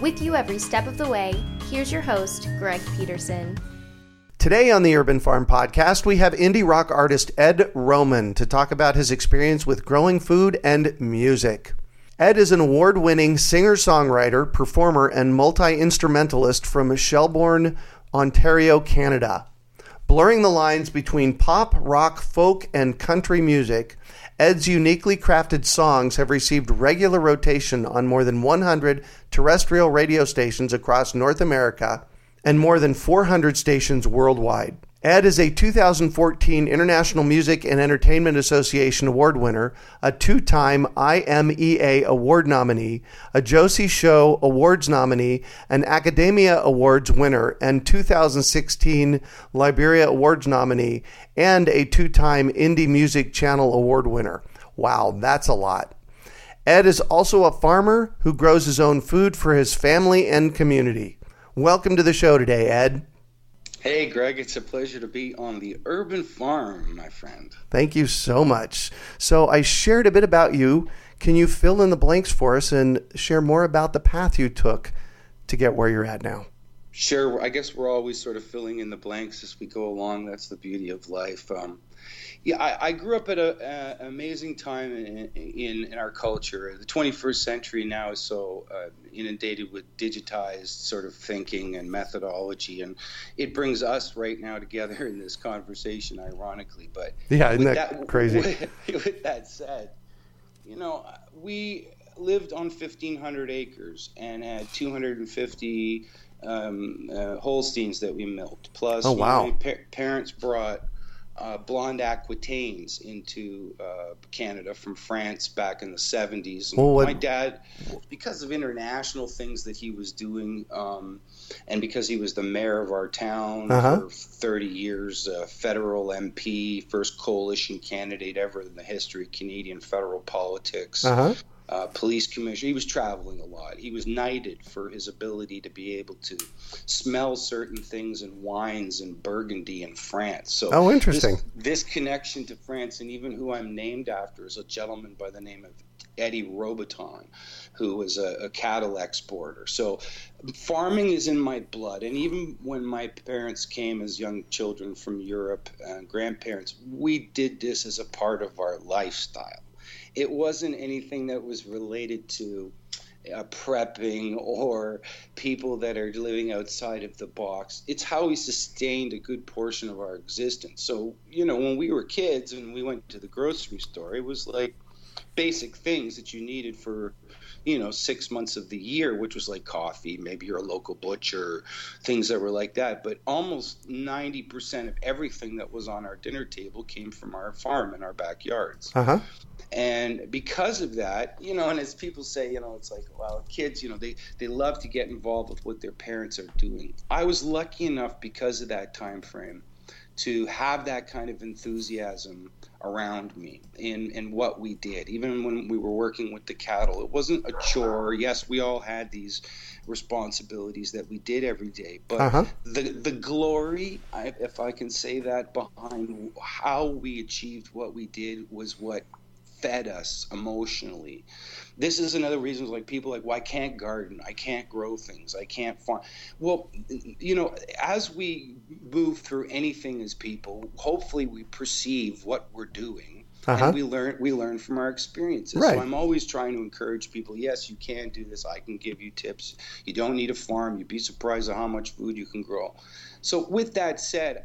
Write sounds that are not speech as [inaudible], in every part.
With you every step of the way, here's your host, Greg Peterson. Today on the Urban Farm Podcast, we have indie rock artist Ed Roman to talk about his experience with growing food and music. Ed is an award winning singer songwriter, performer, and multi instrumentalist from Shelburne, Ontario, Canada. Blurring the lines between pop, rock, folk, and country music, Ed's uniquely crafted songs have received regular rotation on more than 100 terrestrial radio stations across North America and more than 400 stations worldwide. Ed is a 2014 International Music and Entertainment Association Award winner, a two time IMEA Award nominee, a Josie Show Awards nominee, an Akademia Awards winner, and 2016 Libera Awards nominee, and a two time Indie Music Channel Award winner. Wow, that's a lot. Ed is also a farmer who grows his own food for his family and community. Welcome to the show today, Ed. Hey, Greg, it's a pleasure to be on the urban farm, my friend. Thank you so much. So, I shared a bit about you. Can you fill in the blanks for us and share more about the path you took to get where you're at now? Sure. I guess we're always sort of filling in the blanks as we go along. That's the beauty of life. Um, yeah, I, I, grew up at an amazing time in, in, in, our culture. The 21st century now is so uh, inundated with digitized sort of thinking and methodology, and it brings us right now together in this conversation, ironically. But yeah, isn't that, that [laughs] crazy? With, with that said, you know, we lived on 1,500 acres and had 250 um, uh, Holsteins that we milked. Plus, oh, wow. You know, pa- parents brought uh, blonde Aquitaines into uh, Canada from France back in the 70s. And well, my dad, because of international things that he was doing, um, and because he was the mayor of our town uh-huh. for 30 years, uh, federal MP, first coalition candidate ever in the history of Canadian federal politics. Uh-huh uh, police commissioner. He was traveling a lot. He was knighted for his ability to be able to smell certain things in wines in Burgundy in France. So, oh, interesting. This, this connection to France, and even who I'm named after, is a gentleman by the name of Eddie Robiton, who was a, a, cattle exporter. So farming is in my blood. And even when my parents came as young children from Europe, uh, grandparents, we did this as a part of our lifestyle it wasn't anything that was related to uh, prepping or people that are living outside of the box. It's how we sustained a good portion of our existence. So, you know, when we were kids and we went to the grocery store, it was like basic things that you needed for you know six months of the year which was like coffee maybe you're a local butcher things that were like that but almost 90% of everything that was on our dinner table came from our farm in our backyards uh-huh. And because of that, you know, and as people say, you know, it's like, well, kids, you know, they, they love to get involved with what their parents are doing. I was lucky enough because of that time frame to have that kind of enthusiasm around me in, in what we did. Even when we were working with the cattle, it wasn't a chore. Yes, we all had these responsibilities that we did every day, but uh-huh. the the glory, if I can say that, behind how we achieved what we did was what fed us emotionally. This is another reason like people like, well, I can't garden, I can't grow things, I can't farm. Well, you know, as we move through anything as people, hopefully we perceive what we're doing Uh-huh. and we learn we learn from our experiences. Right. So I'm always trying to encourage people. Yes, you can do this. I can give you tips. You don't need a farm. You'd be surprised at how much food you can grow. So with that said,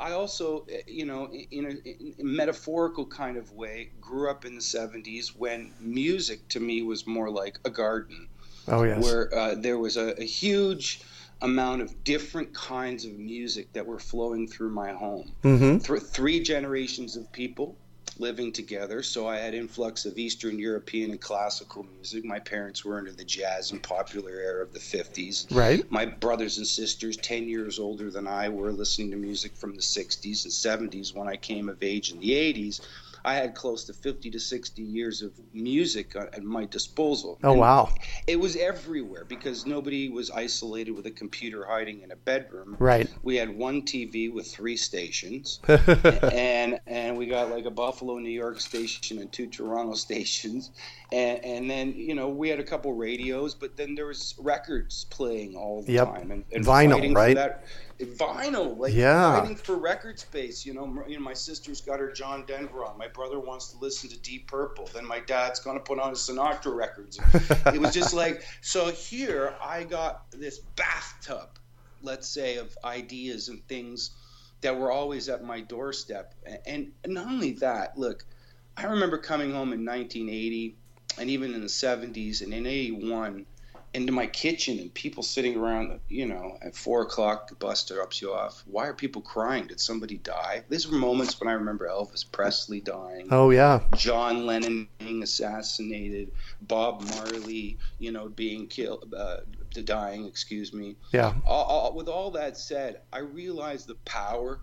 I also, you know, in a, in a metaphorical kind of way, grew up in the '70s when music to me was more like a garden Oh yes. where uh, there was a, a huge amount of different kinds of music that were flowing through my home. mm-hmm. Th- three generations of people living together, so I had influx of Eastern European and classical music. My parents were into the jazz and popular era of the 50s. Right. My brothers and sisters, 10 years older than I, were listening to music from the 60s and 70s when I came of age in the 80s. I had close to 50 to 60 years of music at my disposal. Oh And wow. It was everywhere because nobody was isolated with a computer hiding in a bedroom. Right. We had one TV with three stations, [laughs] and and we got like a Buffalo, New York station and two Toronto [laughs] stations, and and then you know we had a couple radios, but then there was records playing all the Yep. time and, and Vinyl, right? Vinyl, like Yeah. fighting for record space. You know, you know, my sister's got her John Denver on. My brother wants to listen to Deep Purple. Then my dad's going to put on his Sinatra records. it was just like [laughs] so. Here, I got this bathtub, let's say, of ideas and things that were always at my doorstep. And, and not only that, look, I remember coming home in 1980 and even in the 70s and in 81 into my kitchen and people sitting around, you know, at four o'clock, the bus drops you off. Why are people crying? Did somebody die? These were moments when I remember Elvis Presley dying. Oh yeah. John Lennon being assassinated, Bob Marley, you know, being killed, uh, dying, excuse me. Yeah. All, all, with all that said, I realized the power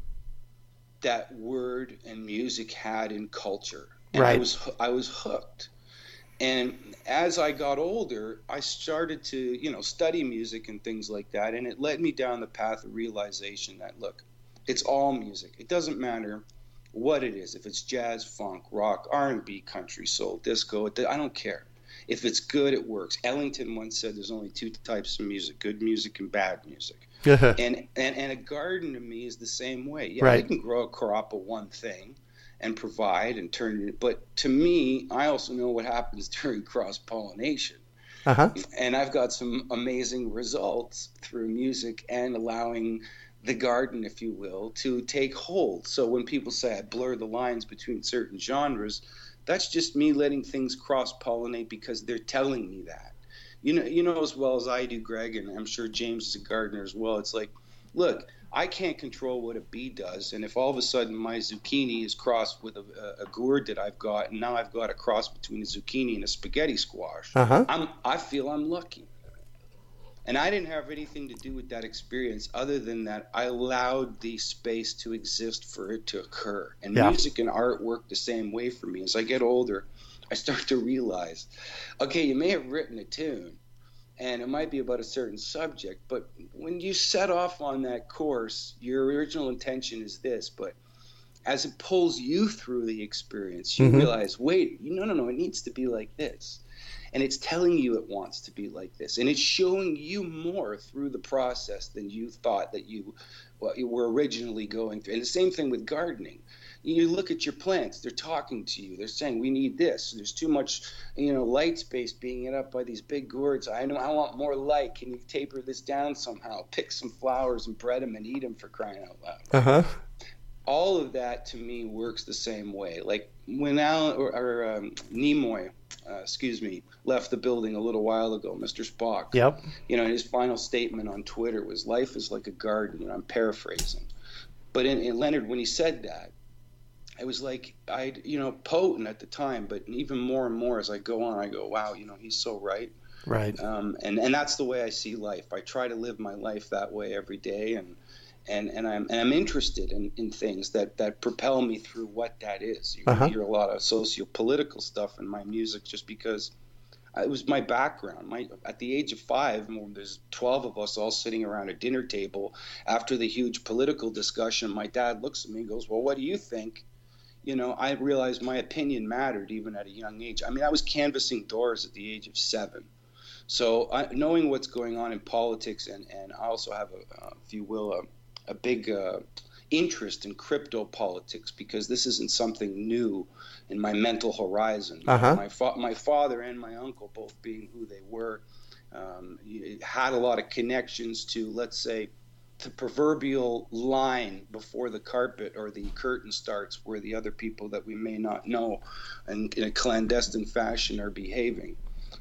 that word and music had in culture, and I was I was hooked. And as I got older, I started to, you know, study music and things like that, and it led me down the path of realization that look, it's all music. It doesn't matter what it is. If it's jazz, funk, rock, R&B, country, soul, disco, I don't care. If it's good, it works. Ellington once said there's only two types of music: good music and bad music. [laughs] And and, and a garden to me is the same way. Yeah, Right. you can grow a crop of one thing and provide and turn it. But to me, I also know what happens [laughs] during cross pollination. uh huh. And I've got some amazing results through music and allowing the garden, if you will, to take hold. So when people say I blur the lines between certain genres, that's just me letting things cross pollinate because they're telling me that. You know, you know as well as I do, Greg, and I'm sure James is a gardener as well. It's like, look, I can't control what a bee does, and if all of a sudden my zucchini is crossed with a, a, a gourd that I've got, and now I've got a cross between a zucchini and a spaghetti squash, Uh huh. I'm I feel I'm lucky. And I didn't have anything to do with that experience other than that I allowed the space to exist for it to occur. And Yeah. music and art work the same way for me. As I get older, I start to realize, okay, you may have written a tune and it might be about a certain subject, but when you set off on that course, your original intention is this, but as it pulls you through the experience, you Mhm. realize, wait, no, no, no, it needs to be like this. And it's telling you it wants to be like this. And it's showing you more through the process than you thought that you, well, you were originally going through. And the same thing with gardening you look at your plants they're talking to you they're saying we need this there's too much you know light space being eaten up by these big gourds i know i want more light can you taper this down somehow pick some flowers and bread them and eat them for crying out loud Uh huh. all of that to me works the same way. Like when Alan or, or um, Nimoy, uh, excuse me, left the building a little while ago, Mr. Spock. Yep. You know, his final statement on Twitter was, "Life is like a garden." And I'm paraphrasing, but in, in Leonard, when he said that, it was like I, you know, potent at the time, but even more and more as I go on, I go, "Wow, you know, he's so right." Right. um, and and that's the way I see life. I try to live my life that way every day, and and and I'm and I'm interested in, in things that that propel me through what that is. You Uh-huh. hear a lot of socio-political stuff in my music just because it was my background. My at the age of five, when there's twelve of us all sitting around a dinner table after the huge political discussion. My dad looks at me and goes, "Well, what do you think?" You know, I realized my opinion mattered even at a young age. I mean, I was canvassing doors at the age of seven. So I, knowing what's going on in politics, and, and I also have, a, uh, if you will, a, a big uh, interest in crypto politics because this isn't something new in my mental horizon. Uh-huh. My, fa- my father and my uncle, both being who they were, um, had a lot of connections to, let's say, the proverbial line before the carpet or the curtain starts where the other people that we may not know and in a clandestine fashion are behaving.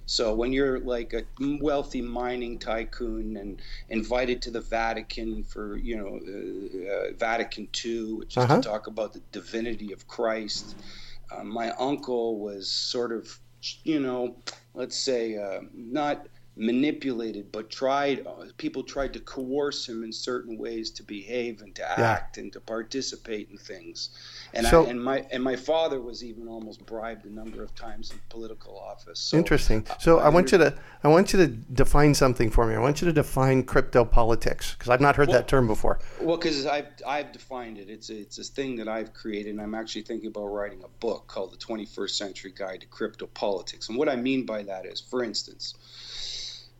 So when you're like a wealthy mining tycoon and invited to the Vatican for you know uh, uh, Vatican II, which is Uh-huh. to talk about the divinity of Christ, uh, my uncle was sort of you know let's say uh, not manipulated but tried uh, people tried to coerce him in certain ways to behave and to act and to participate in things and So- I, and my and my father was even almost bribed a number of times in political office so Interesting. So I want you to I want you to define something for me. I want you to define crypto politics because I've not heard that term before. Well, because I've I've defined it. It's a, it's this thing that I've created, and I'm actually thinking about writing a book called "The 21st Century Guide to Crypto Politics." And what I mean by that is, for instance,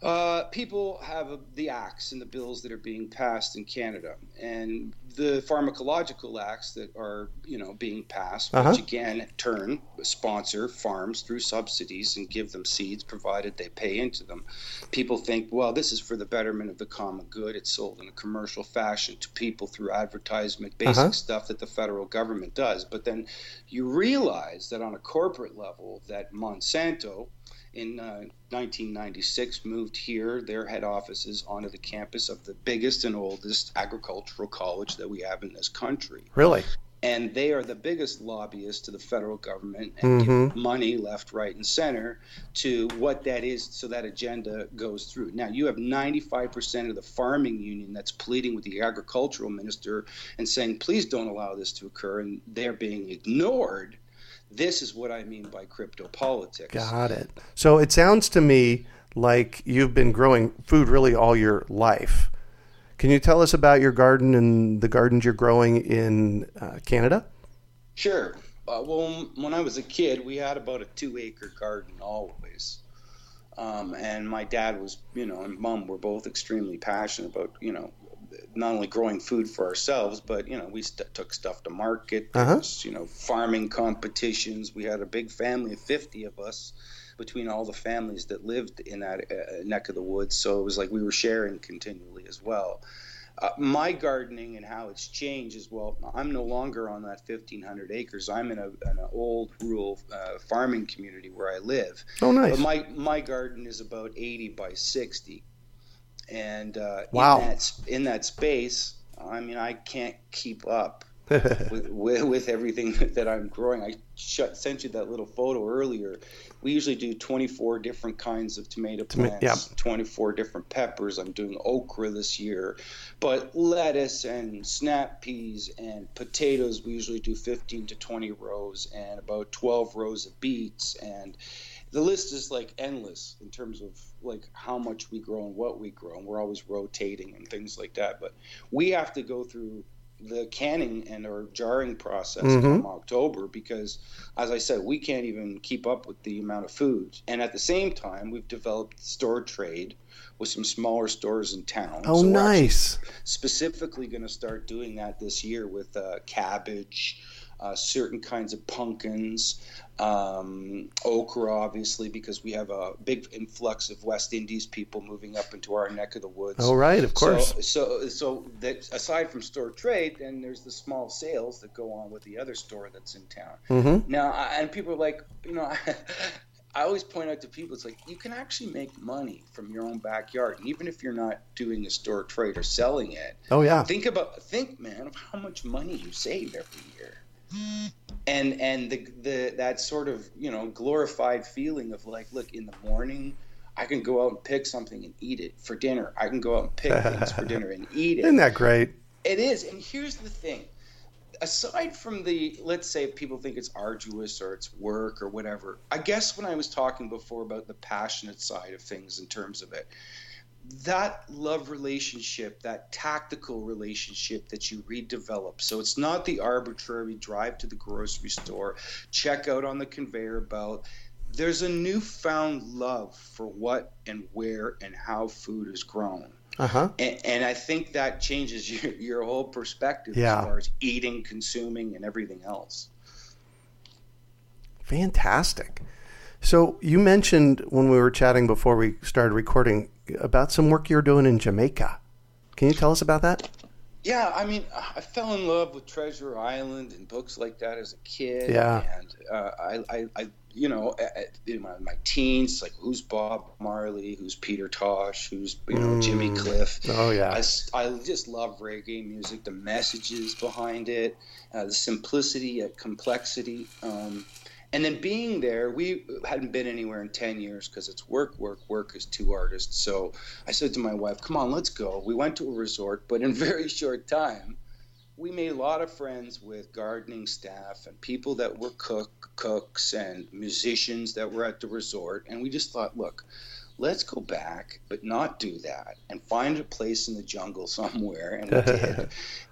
uh, people have a, the acts and the bills that are being passed in Canada, and the pharmacological acts that are you know being passed, Uh-huh. which again turn sponsor farms through subsidies and give them seeds provided they pay into them. People think, well, this is for the betterment of the common good. It's sold in a commercial fashion to people through advertisement, basic Uh-huh. stuff that the federal government does. But then you realize that on a corporate level, that Monsanto in uh, 1996 moved here their head offices onto the campus of the biggest and oldest agricultural college that we have in this country Really? and they are the biggest lobbyists to the federal government and Mhm. give money left, right, and center to what that is, so that agenda goes through. Now you have 95% of the farming union that's pleading with the agricultural minister and saying, "Please don't allow this to occur," and they're being ignored. This is what I mean by crypto politics. Got it. So it sounds to me like you've been growing food really all your life. Can you tell us about your garden and the gardens you're growing in uh, Canada? Sure. Uh, well, when I was a kid, we had about a two acre garden always. Um, and my dad was, you know, and mom were both extremely passionate about, you know, not only growing food for ourselves, but, you know, we st- took stuff to market. There Uh-huh. was, you know, farming competitions. We had a big family of 50 of us between all the families that lived in that uh, neck of the woods. So it was like we were sharing continually as well. Uh, my gardening and how it's changed is well, I'm no longer on that 1,500 acres. I'm in, a, an old rural uh, farming community where I live. Oh, nice. But my, my garden is about 80 by 60. And uh, Wow. in, that, in that space, I mean, I can't keep up [laughs] with, with, with everything [laughs] that I'm growing. I sh- sent you that little photo earlier. We usually do 24 different kinds of tomato Toma- plants, 24 different peppers. I'm doing okra this year, but lettuce and snap peas and potatoes, we usually do 15 to 20 rows and about 12 rows of beets. And the list is like endless in terms of like how much we grow and what we grow. And we're always rotating and things like that. But we have to go through the canning and or jarring process Mhm. come October because, as I said, we can't even keep up with the amount of food. And at the same time, we've developed store trade with some smaller stores in town. oh, So nice. specifically going to start doing that this year with uh, cabbage, uh, certain kinds of pumpkins, um, okra, obviously, because we have a big influx of West Indies people moving up into our neck of the woods. Oh, right, of course. So, so, so that aside from store trade, then there's the small sales that go on with the other store that's in town. Mm-hmm. Now, I- and people are like, you know, [laughs] I always point out to people, it's like you can actually make money from your own backyard, and even if you're not doing a store trade or selling it. Oh, yeah. Think about, think, man, of how much money you save every year, and and the the that sort of you know glorified feeling of like, look, in the morning. I can go out and pick something and eat it for dinner. I can go out and pick [laughs] things for dinner and eat it. Isn't that great? It is, and here's the thing. Aside from the, let's say people think it's arduous or it's work or whatever, I guess when I was talking before about the passionate side of things in terms of it, that love relationship, that tactical relationship that you redevelop. So it's not the arbitrary drive to the grocery store, check out on the conveyor belt. There's a newfound love for what and where and how food is grown. Uh-huh. And, and I think that changes [laughs] your, your whole perspective Yeah. as far as eating, consuming, and everything else. Fantastic. So you mentioned when we were chatting before we started recording about some work you're doing in Jamaica. Can you tell us about that? Yeah, I mean, I fell in love with Treasure Island and books like that as a kid. Yeah. And uh, I, I, I, you know, in my, my teens, like who's Bob Marley, who's Peter Tosh, who's you know Jimmy Cliff. Oh yeah. I just love reggae music, the messages behind it, uh, the simplicity at complexity. Um, and then being there, we hadn't been anywhere in 10 years because it's work, work, work as two artists. So I said to my wife, come on, let's go. We went to a resort, but in [laughs] very short time, we made a lot of friends with gardening staff and people that were cook cooks and musicians that were at the resort and we just thought look let's go back but not do that and find a place in the jungle [laughs] somewhere and we did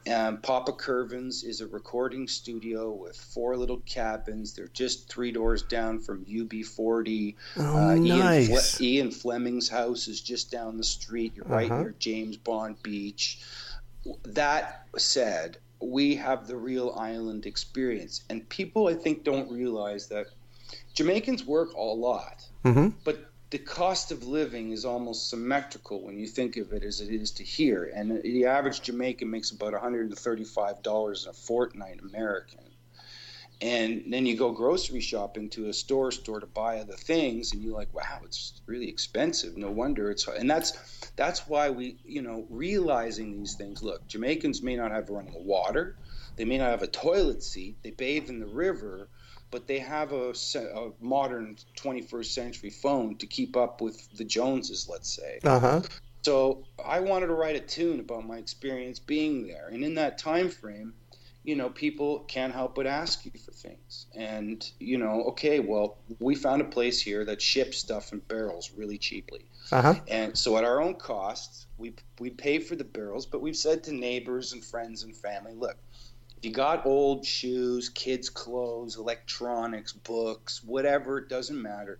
[laughs] um, papa curvins is a recording studio with four little cabins they're just three doors down from ub40 Oh, uh, Ian, nice. Fle- Ian Fleming's house is just down the street. You're right Uh-huh. near James Bond Beach. That said, we have the real island experience, and people I think don't realize that Jamaicans work a lot, hmm but the cost of living is almost symmetrical when you think of it as it is to here. And the average Jamaican makes about $135 a fortnight American. And then you go grocery shopping to a store store to buy other things, and you're like, "Wow, it's really expensive. No wonder it's." And that's that's why we, you know, realizing these things. Look, Jamaicans may not have running water, they may not have a toilet seat, they bathe in the river, but they have a, a modern 21st century phone to keep up with the Joneses, let's say. Uh huh. So I wanted to write a tune about my experience being there, and in that time frame, you know, people can't help but ask you for things. And you know, okay, well, we found a place here that ships stuff in barrels really cheaply, Uh huh. and so at our own cost, we we pay for the barrels. But we've said to neighbors and friends and family, look. You got old shoes, kids' clothes, electronics, books, whatever, it doesn't matter.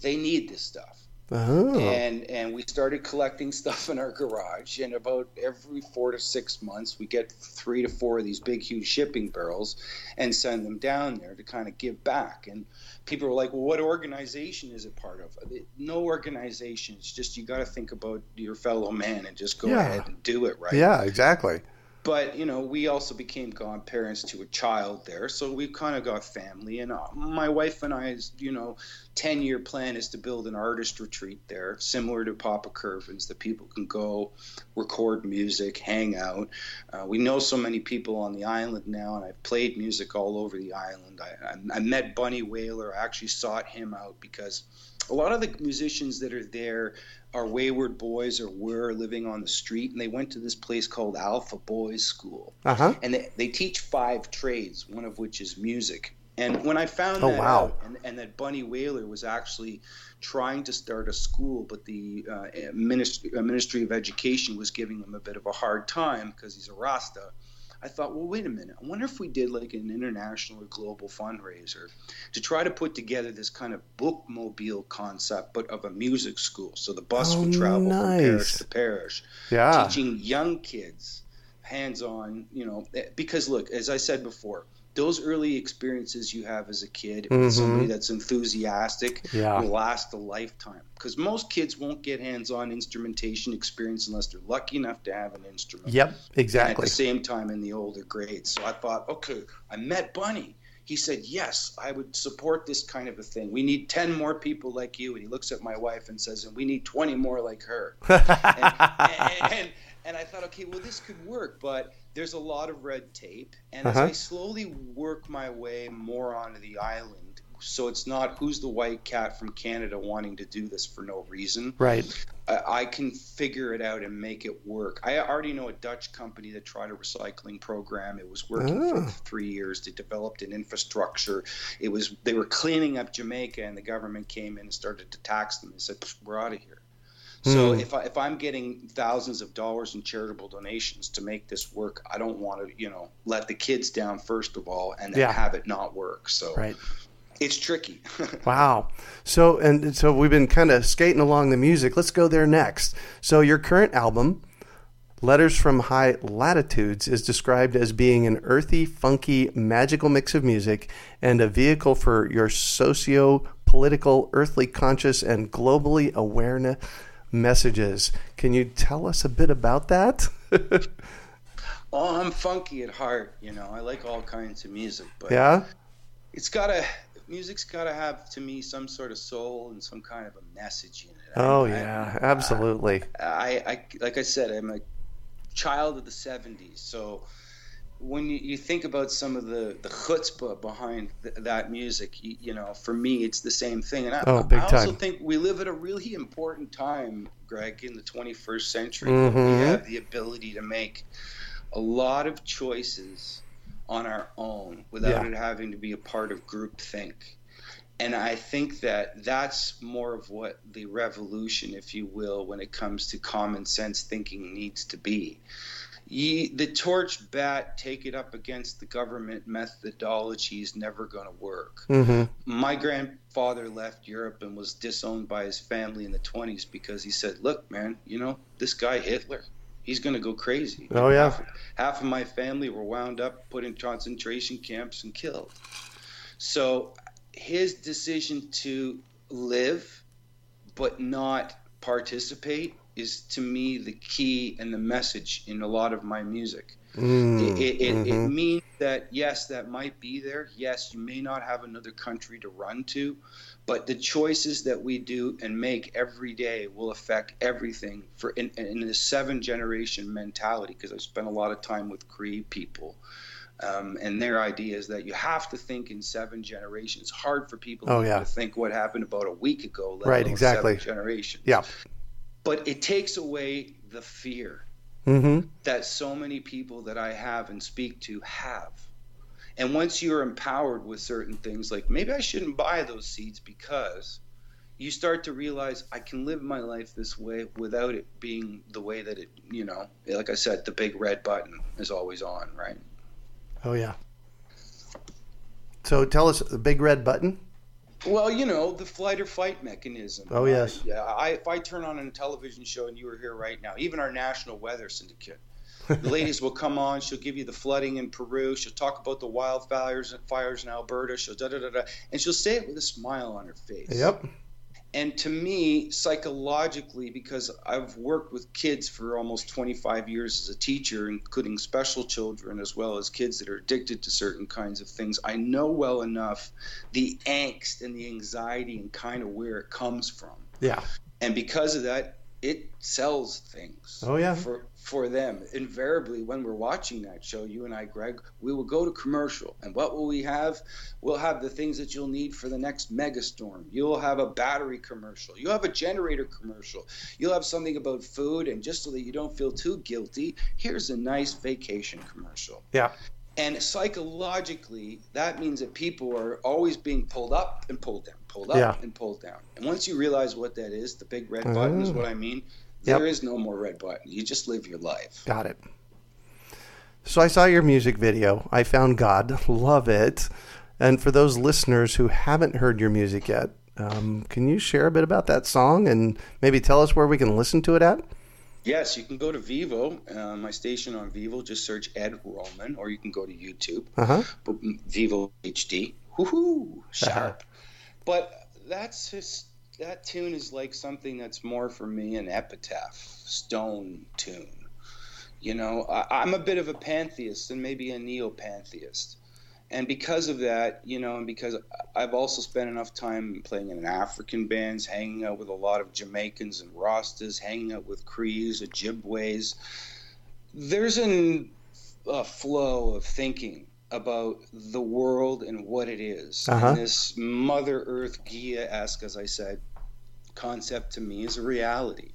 They need this stuff Oh. and and we started collecting stuff in our garage and about every four to six months we get three to four of these big huge shipping barrels and send them down there to kind of give back and people were like well what organization is it part of no organization it's just you got to think about your fellow man and just go Yeah. ahead and do it right Yeah, exactly. But you know we also became godparents to a child there so we kind of got family. And uh, my wife and i's you know 10 year plan is to build an artist retreat there similar to papa curvins that people can go record music hang out. Uh, we know so many people on the island now and i've played music all over the island. I, I, I met Bunny Wailer. I actually sought him out because a lot of the musicians that are there are wayward boys or were living on the street and they went to this place called alpha boys school Uh huh. and they, they teach five trades one of which is music and when i found Oh, that wow. out and, and that Bunny Wailer was actually trying to start a school but the uh, ministry, uh, ministry of education was giving him a bit of a hard time because he's a rasta I thought, well, wait a minute. I wonder if we did like an international or global fundraiser to try to put together this kind of bookmobile concept, but of a music school. So the bus Oh, would travel from parish to parish, Yeah. teaching young kids hands-on. You know, because look, as I said before, those early experiences you have as a kid Mhm. with somebody that's enthusiastic Yeah. will last a lifetime. Because most kids won't get hands-on instrumentation experience unless they're lucky enough to have an instrument Yep. and at Exactly. the same time in the older grades. So I thought, okay, I met Bunny. He said, yes, I would support this kind of a thing. We need 10 more people like you. And he looks at my wife and says, and we need 20 more like her. [laughs] And, and, and, and I thought, okay, well, this could work, but there's a lot of red tape. And Uh-huh. as I slowly work my way more onto the island, so it's not who's the white cat from Canada wanting to do this for no reason. right. I I can figure it out and make it work. I already know a Dutch company that tried a recycling program. It was working Oh. for three years. They developed an infrastructure. It was they were cleaning up Jamaica, and the government came in and started to tax them. They said, "We're out of here." So Hmm. if I, if I'm getting thousands of dollars in charitable donations to make this work, I don't want to you know let the kids down first of all and then Yeah. have it not work. So Right. It's tricky. [laughs] wow. So and so we've been kind of skating along the music. Let's go there next. So your current album, Letters from High Latitudes, is described as being an earthy, funky, magical mix of music and a vehicle for your socio political, earthly conscious, and globally awareness messages. Can you tell us a bit about that? [laughs] oh, I'm funky at heart. You know, I like all kinds of music, but yeah, it's gotta music's gotta have to me some sort of soul and some kind of a message in it. Oh I, yeah, I, absolutely. I, I like I said, I'm a child of the '70s, so when you, you, think about some of the the chutzpah behind th- that music, you, you, know, for me, it's the same thing. And I, oh, big I also time. think we live at a really important time, Greg, in the 21st century. Mm-hmm. We have the ability to make a lot of choices on our own without yeah. it having to be a part of groupthink. And I think that that's more of what the revolution, if you will, when it comes to common sense thinking needs to be ye, the torch bat take it up against the government methodology is never going to work. Mm-hmm. My grandfather left Europe and was disowned by his family in the 20s because he said, Look, man, you know, this guy Hitler, he's going to go crazy. Oh, yeah. Half, half of my family were wound up, put in concentration camps, and killed. So his decision to live but not participate is to me the key and the message in a lot of my music. Mm, it, it, mm-hmm. it, means that yes, that might be there. Yes, you may not have another country to run to, but the choices that we do and make every day will affect everything. For in, in the seven generation mentality, because I spent a lot of time with Cree people. Um, and their idea is that you have to think in seven generations. Hard for people oh, yeah. to think what happened about a week ago. right, exactly. Generation. Yeah but it takes away the fear mm-hmm. that so many people that I have and speak to have. And once you're empowered with certain things, like maybe I shouldn't buy those seeds because you start to realize I can live my life this way without it being the way that it, you know, like I said, the big red button is always on, right? Oh, yeah. So tell us the big red button. Well, you know the flight or fight mechanism. Oh yes. Uh, yeah. I, if I turn on a television show and you were here right now, even our national weather syndicate, the [laughs] ladies will come on. She'll give you the flooding in Peru. She'll talk about the wildfires and fires in Alberta. She'll da da da da, and she'll say it with a smile on her face. Yep and to me psychologically because i've worked with kids for almost 25 years as a teacher including special children as well as kids that are addicted to certain kinds of things i know well enough the angst and the anxiety and kind of where it comes from. Yeah. And because of that it sells things oh yeah. for for them. Invariably, when we're watching that show, you and I, Greg, we will go to commercial. And what will we have? We'll have the things that you'll need for the next megastorm. You'll have a battery commercial. You'll have a generator commercial. You'll have something about food. And just so that you don't feel too guilty, here's a nice vacation commercial. Yeah. And psychologically, that means that people are always being pulled up and pulled down, pulled up yeah. and pulled down. And once you realize what that is, the big red button is mm. what I mean Yep. There is no more red button. You just live your life. Got it. So I saw your music video. I found God. Love it. And for those listeners who haven't heard your music yet, um, can you share a bit about that song and maybe tell us where we can listen to it at? Yes, you can go to Vevo, uh, my station on Vevo. Just search Ed Roman, or you can go to YouTube. Uh-huh. Vevo HD. Woohoo! Sharp. Uh-huh. But that's just that tune is like something that's more for me an epitaph stone tune. You know I, am a bit of a pantheist and maybe a neo-pantheist. And because of that you know and because i've also spent enough time playing in african bands hanging out with a lot of jamaicans and rastas hanging out with crees ojibways there's an, a flow of thinking about the world and what it is. Uh-huh. And this Mother Earth Gaia esque, as I said, concept to me is a reality.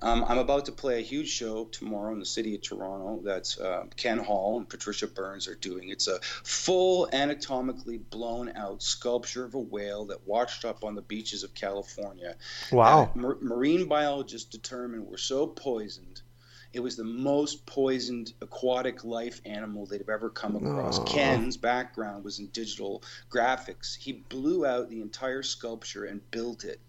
Um, I'm about to play a huge show tomorrow in the city of Toronto. That's uh, Ken Hall and Patricia Burns are doing. It's a full anatomically blown out sculpture of a whale that washed up on the beaches of California. Wow! Mar- marine biologists determined we're so poisoned It was the most poisoned aquatic life animal they'd have ever come across. Ken's background was in digital graphics. He blew out the entire sculpture and built it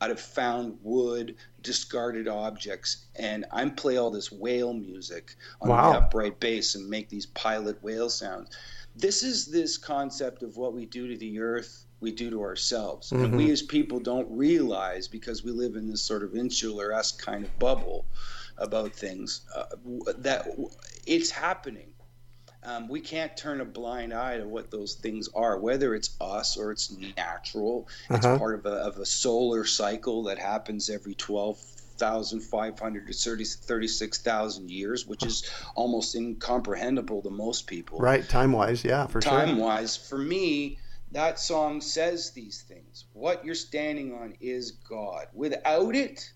out of found wood, discarded objects, and I play all this whale music on Wow. the upright bass and make these pilot whale sounds. This is this concept of what we do to the earth, we do to ourselves, and mm-hmm. we as people don't realize because we live in this sort of insular esque kind of bubble about things uh, that it's happening um, we can't turn a blind eye to what those things are, whether it's us or it's natural. It's Uh-huh. part of a, of a solar cycle that happens every 12,500 to 30 36,000 years, which is almost incomprehensible to most people. Right, time wise, yeah, for Time sure. wise, for me, that song says these things. What you're standing on is God. Without it,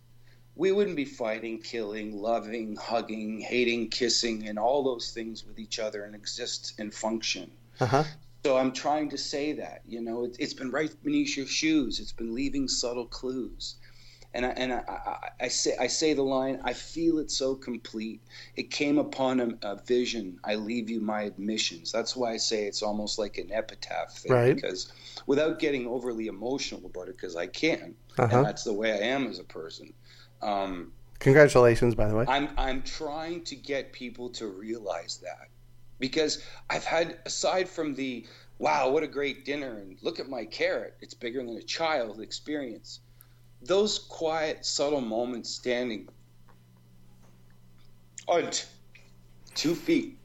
we wouldn't be fighting, killing, loving, hugging, hating, kissing, and all those things with each other and exist and function. Uh-huh. So I'm trying to say that, you know, it, it's been right beneath your shoes. It's been leaving subtle clues. And I, and I, I, I say I say the line, I feel it so complete. It came upon a, a vision. I leave you my admissions. That's why I say it's almost like an epitaph thing, Right. because without getting overly emotional about it, because I can, Uh-huh. and that's the way I am as a person. Um, Congratulations, by the way. I'm I'm trying to get people to realize that because I've had aside from the wow what a great dinner and look at my carrot it's bigger than a child experience those quiet subtle moments standing on t- two feet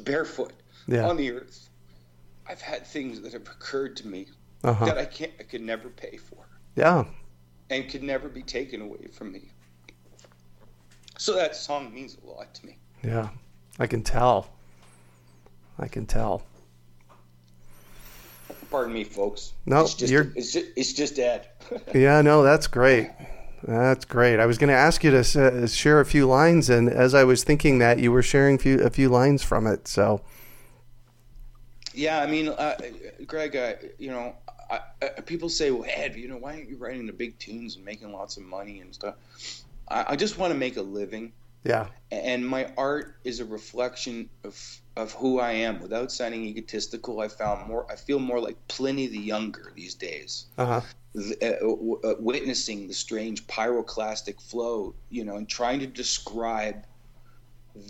barefoot Yeah. on the earth I've had things that have occurred to me Uh-huh. that I can't I could never pay for Yeah. And could never be taken away from me. So that song means a lot to me. Yeah. I can tell. I can tell. Pardon me, folks. No, it's just, you're- it's just, it's just Ed. [laughs] Yeah, no, that's great. That's great. I was going to ask you to uh, share a few lines, and as I was thinking that, you were sharing few, a few lines from it. So, yeah, I mean, uh, Greg, uh, you know, I, I, people say, well, Ed, you know, why aren't you writing the big tunes and making lots of money and stuff? I, I just want to make a living. yeah. and my art is a reflection of of who I am. Without sounding egotistical, I found more. I feel more like Pliny the Younger these days. Uh huh. th- uh, w- uh, witnessing the strange pyroclastic flow, you know, and trying to describe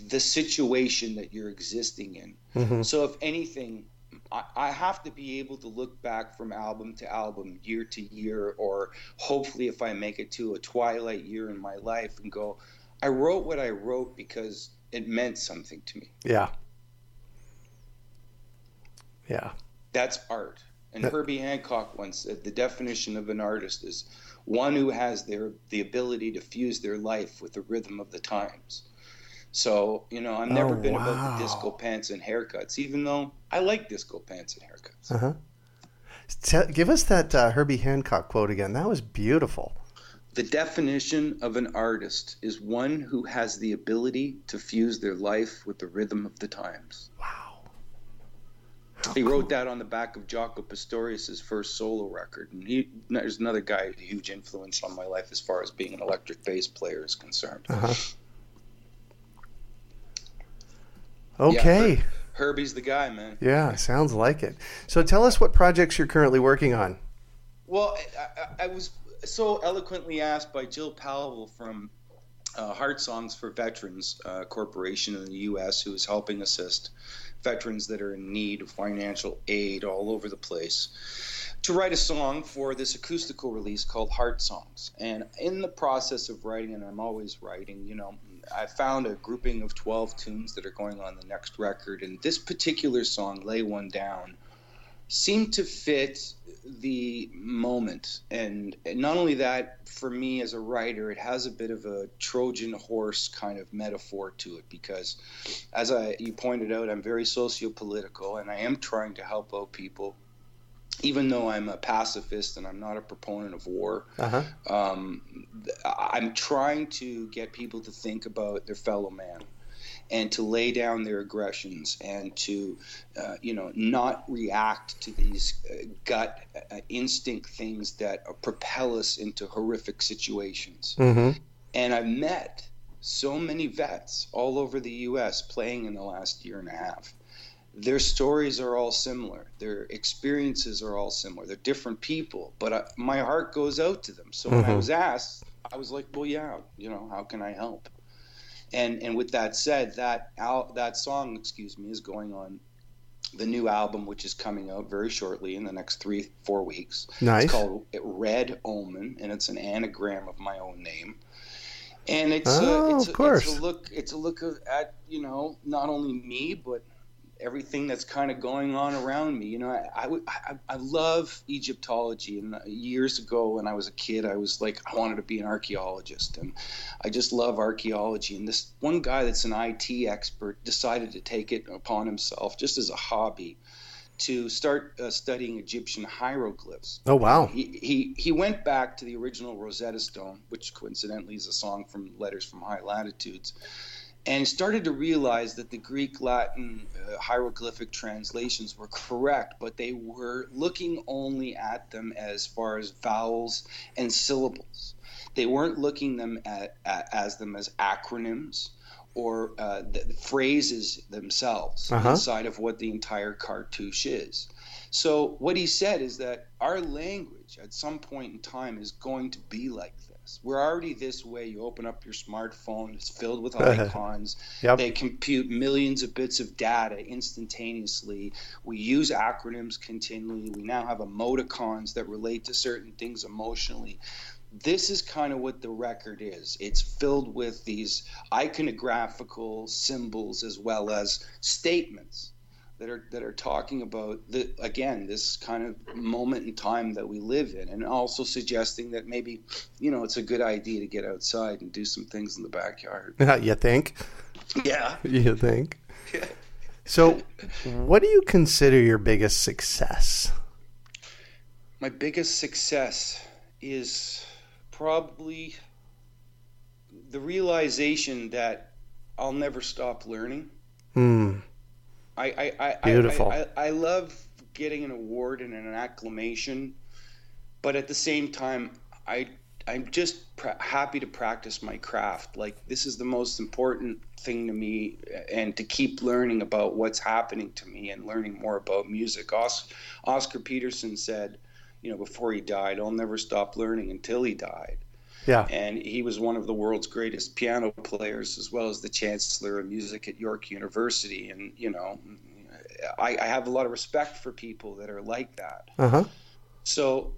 the situation that you're existing in. Mhm. So, if anything, I, I have to be able to look back from album to album, year to year, or hopefully, if I make it to a twilight year in my life, and go, I wrote what I wrote because it meant something to me. Yeah. Yeah. That's art. And That- Herbie Hancock once said the definition of an artist is one who has their the ability to fuse their life with the rhythm of the times. So, you know, I've never Oh, been wow. about the disco pants and haircuts, even though I like disco pants and haircuts. Uh huh. Te- give us that uh, Herbie Hancock quote again. That was beautiful. The definition of an artist is one who has the ability to fuse their life with the rhythm of the times. Wow. How He cool. wrote that on the back of Jaco Pastorius' first solo record, and he there's another guy a huge influence on my life as far as being an electric bass player is concerned. Uh-huh. Okay. Her- Herbie's the guy, man. Yeah, sounds like it. So tell us what projects you're currently working on. Well, I, I, I was so eloquently asked by Jill Powell from uh, Heart Songs for Veterans uh, Corporation in the U.S., who is helping assist veterans that are in need of financial aid all over the place, to write a song for this acoustical release called Heart Songs. And in the process of writing, and I'm always writing, you know, I found a grouping of 12 tunes that are going on the next record. And this particular song, Lay One Down, seemed to fit the moment and not only that for me as a writer it has a bit of a trojan horse kind of metaphor to it because as i you pointed out i'm very socio-political and i am trying to help out people even though i'm a pacifist and i'm not a proponent of war Uh-huh. um, i'm trying to get people to think about their fellow man and to lay down their aggressions and to uh, you know not react to these uh, gut uh, instinct things that uh, propel us into horrific situations Mm-hmm. and i've met so many vets all over the U.S. playing in the last year and a half. Their stories are all similar. Their experiences are all similar. They're different people, but I, my heart goes out to them. So when I Mhm. was asked, I was like, "Well, yeah, you know, how can I help?" And and with that said, that al- that song, excuse me, is going on the new album, which is coming out very shortly in the next three four weeks. Nice. It's called Red Omen, and it's an anagram of my own name. And it's Oh, a, it's, of a, course. it's a look it's a look of, at you know not only me but everything that's kind of going on around me. You know, I I, I, love Egyptology, and years ago when I was a kid, I was like I wanted to be an archaeologist, and I just love archaeology. And this one guy that's an IT expert decided to take it upon himself just as a hobby to start uh, studying Egyptian hieroglyphs. Oh wow. He, he he went back to the original Rosetta Stone, which coincidentally is a song from Letters from High Latitudes, and started to realize that the Greek Latin uh, hieroglyphic translations were correct, but they were looking only at them as far as vowels and syllables. They weren't looking them at, at as them as acronyms or uh, the phrases themselves Uh-huh. inside of what the entire cartouche is. So what he said is that our language at some point in time is going to be like this. We're already this way. You open up your smartphone, it's filled with [laughs] icons. Yep. They compute millions of bits of data instantaneously. We use acronyms continually. We now have emoticons that relate to certain things emotionally. This is kind of what the record is. It's filled with these iconographical symbols as well as statements that are that are talking about the again this kind of moment in time that we live in and also suggesting that maybe you know it's a good idea to get outside and do some things in the backyard you think? yeah [laughs] You think? So, what do you consider your biggest success? my biggest success is probably the realization that I'll never stop learning Hmm. I, I, I, Beautiful. I, I, I love getting an award and an acclamation, but at the same time, I I'm just pr- happy to practice my craft. Like this is the most important thing to me, and to keep learning about what's happening to me and learning more about music. Os- Oscar Peterson said, you know, before he died, I'll never stop learning until he died Yeah. and he was one of the world's greatest piano players as well as the chancellor of music at york university and you know I, I have a lot of respect for people that are like that Uh huh. so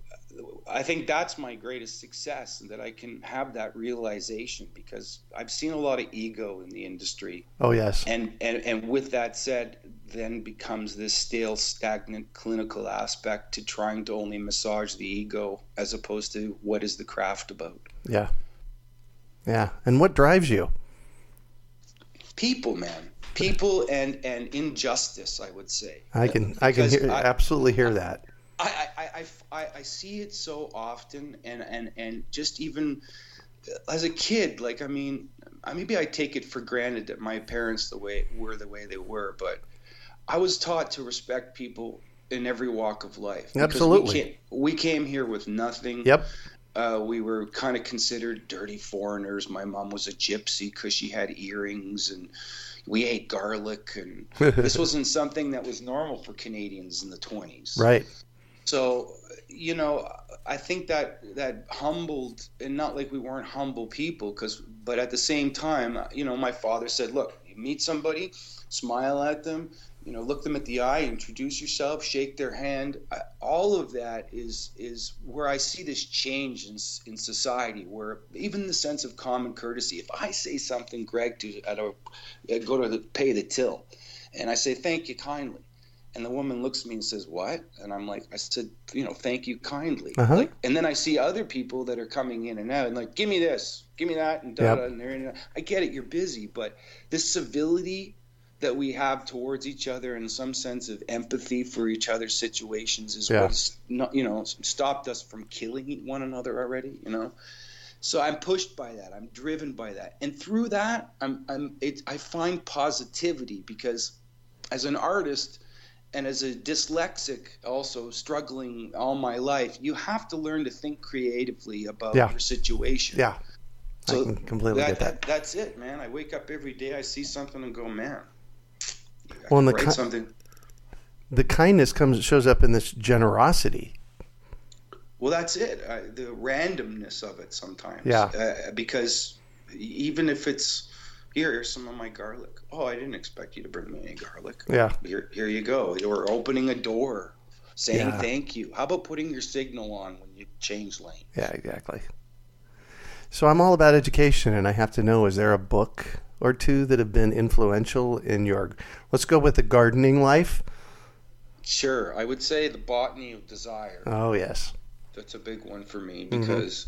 i think that's my greatest success that i can have that realization because i've seen a lot of ego in the industry Oh yes. and and, and with that said then becomes this stale stagnant clinical aspect to trying to only massage the ego as opposed to what is the craft about Yeah. Yeah. And what drives you? people man people and and injustice i would say I can I can hear, I- absolutely hear that. I, I, I, I, see it so often and, and, and just even as a kid like i mean maybe i take it for granted that my parents the way were the way they were but i was taught to respect people in every walk of life Absolutely. we came, we came here with nothing Yep. uh, we were kind of considered dirty foreigners. My mom was a gypsy because she had earrings, and we ate garlic. And [laughs] this wasn't something that was normal for Canadians in the 20s. Right. So, you know, I think that that humbled, and not like we weren't humble people, because, but at the same time, you know, my father said, look, you meet somebody, smile at them, you know, look them at the eye, introduce yourself, shake their hand. I, all of that is is where I see this change in in society, where even the sense of common courtesy. If I say something, Greg, to at a go to the, pay the till, and I say thank you kindly, and the woman looks at me and says, "What?" And I'm like, I said, you know, thank you kindly. Uh-huh. Like, and then I see other people that are coming in and out and like, give me this, give me that, and da Yep. And they're I get it, you're busy, but this civility that we have towards each other and some sense of empathy for each other's situations is Yeah. what's not, you know, stopped us from killing one another already. You know. So I'm pushed by that. I'm driven by that, and through that, I'm, I'm it, I find positivity because, as an artist, and as a dyslexic, also struggling all my life, you have to learn to think creatively about Yeah. your situation. Yeah. I can completely that, get that. That's it, man. I wake up every day, I see something, and go, man. I Well, and the ki- something. The kindness comes shows up in this generosity. Well, that's it. I, the randomness of it sometimes. Yeah. Uh, because even if it's here, here's some of my garlic. Oh, I didn't expect you to bring me any garlic. Yeah. Here, here you go. Or opening a door, saying Yeah. thank you. How about putting your signal on when you change lane? Yeah, exactly. So I'm all about education, and I have to know: is there a book or two that have been influential in your? Let's go with the gardening life. Sure, I would say the botany of desire. Oh yes, That's a big one for me Mm-hmm. because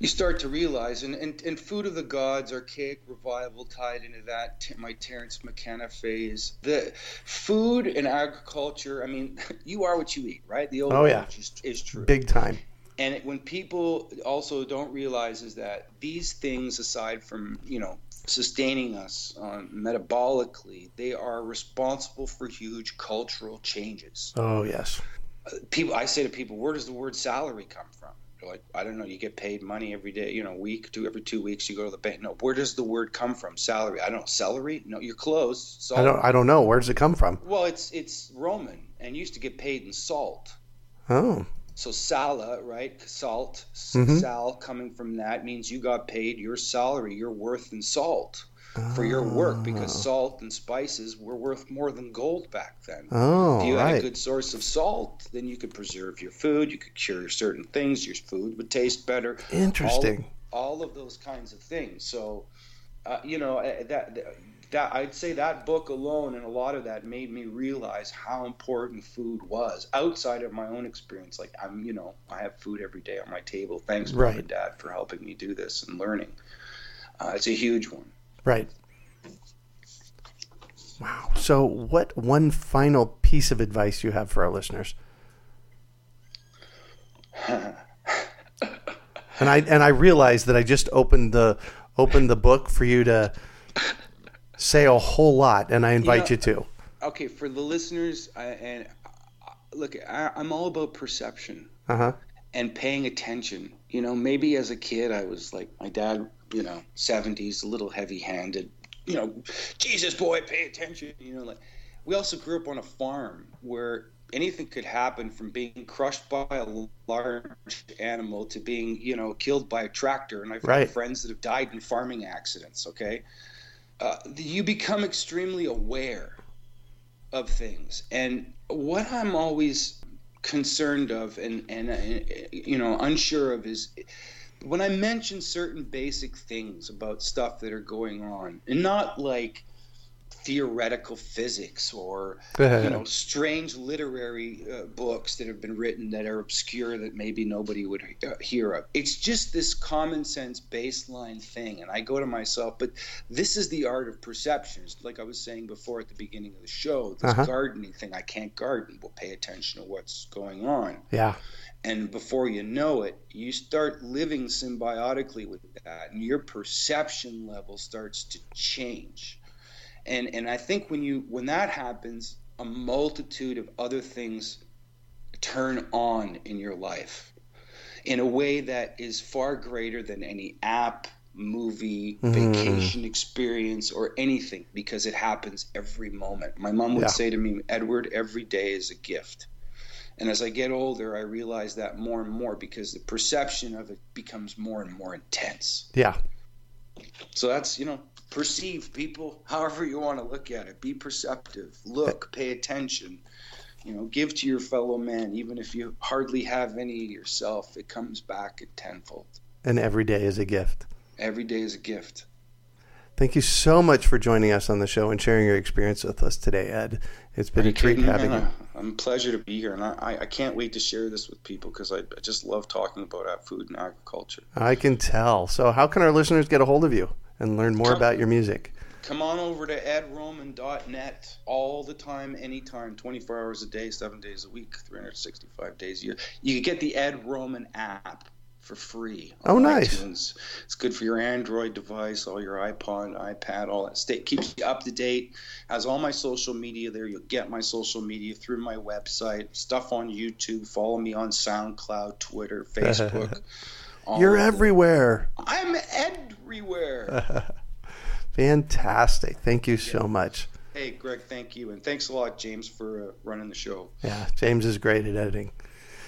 you start to realize, and, and, and Food of the Gods, Archaic Revival tied into that, t- my Terence McKenna phase. The food and agriculture, I mean, [laughs] you are what you eat, right? The old Oh, yeah. is, is true. big time. And it, when people also don't realize is that these things, aside from, you know, sustaining us um, metabolically, they are responsible for huge cultural changes Oh yes, people i say to people where does the word salary come from They're like i don't know you get paid money every day you know week two every two weeks you go to the bank no where does the word come from salary i don't know celery no you're close salt. I don't. I don't know. Where does it come from? well it's it's roman and used to get paid in salt Oh, so sala right salt Mhm. sal coming from that means you got paid your salary your worth in salt for your work because salt and spices were worth more than gold back then oh, if you had a good source of salt, then you could preserve your food. You could cure certain things. Your food would taste better. Interesting. All, all of those kinds of things. So, uh, you know, uh, that that I'd say that book alone and a lot of that made me realize how important food was outside of my own experience. Like I'm, you know, I have food every day on my table. Thanks, mom and dad, for helping me do this and learning. Uh, it's a huge one. Right. Wow. So, what one final piece of advice you have for our listeners? [laughs] and I and I realize that I just opened the opened the book for you to say a whole lot, and I invite you, know, to. Okay, for the listeners, I, and uh, look, I, I'm all about perception. Uh huh. and paying attention. You know, maybe as a kid, I was like my dad. You know, seventies, a little heavy-handed. You know, Jesus boy, pay attention. You know, like we also grew up on a farm where anything could happen from being crushed by a large animal to being, you know, killed by a tractor. And I've Right. friends that have died in farming accidents. Okay, uh, you become extremely aware of things, and what I'm always concerned of and and uh, you know unsure of is when I mention certain basic things about stuff that are going on, and not like theoretical physics or you know strange literary uh, books that have been written that are obscure that maybe nobody would uh, hear of. It's just this common sense baseline thing, and I go to myself, but this is the art of perceptions. Like I was saying before at the beginning of the show, this Uh-huh. gardening thing. I can't garden. Well, pay attention to what's going on Yeah. And before you know it you start living symbiotically with that and your perception level starts to change. And and i think when you when that happens a multitude of other things turn on in your life in a way that is far greater than any app movie mm-hmm. vacation experience or anything because it happens every moment. My mom would Yeah. say to me edward every day is a gift and as I get older, I realize that more and more because the perception of it becomes more and more intense. Yeah. So that's, you know, perceive people however you want to look at it. Be perceptive, look, pay attention, you know, give to your fellow man. Even if you hardly have any yourself, it comes back at tenfold. And every day is a gift. Every day is a gift. Thank you so much for joining us on the show and sharing your experience with us today, Ed. It's been a treat having you. I'm a pleasure to be here, and I, I- I can't wait to share this with people because I, I just love talking about uh, food and agriculture. I can tell. So, how can our listeners get a hold of you and learn more Come- about your music? Come on over to edroman.net all the time, anytime, 24 hours a day, seven days a week, 365 days a year. You can get the Ed Roman app for free. Oh, nice. iTunes. It's good for your Android device, all your iPod, iPad, all that. Stay, keeps you up to date. Has all my social media there. You'll get my social media through my website, stuff on YouTube. Follow me on SoundCloud, Twitter, [laughs] Facebook. You're everywhere. I'm everywhere. [laughs] Fantastic. Thank you so much. hey, Greg, thank you, and thanks a lot, James, for uh, running the show. Yeah, James is great at editing.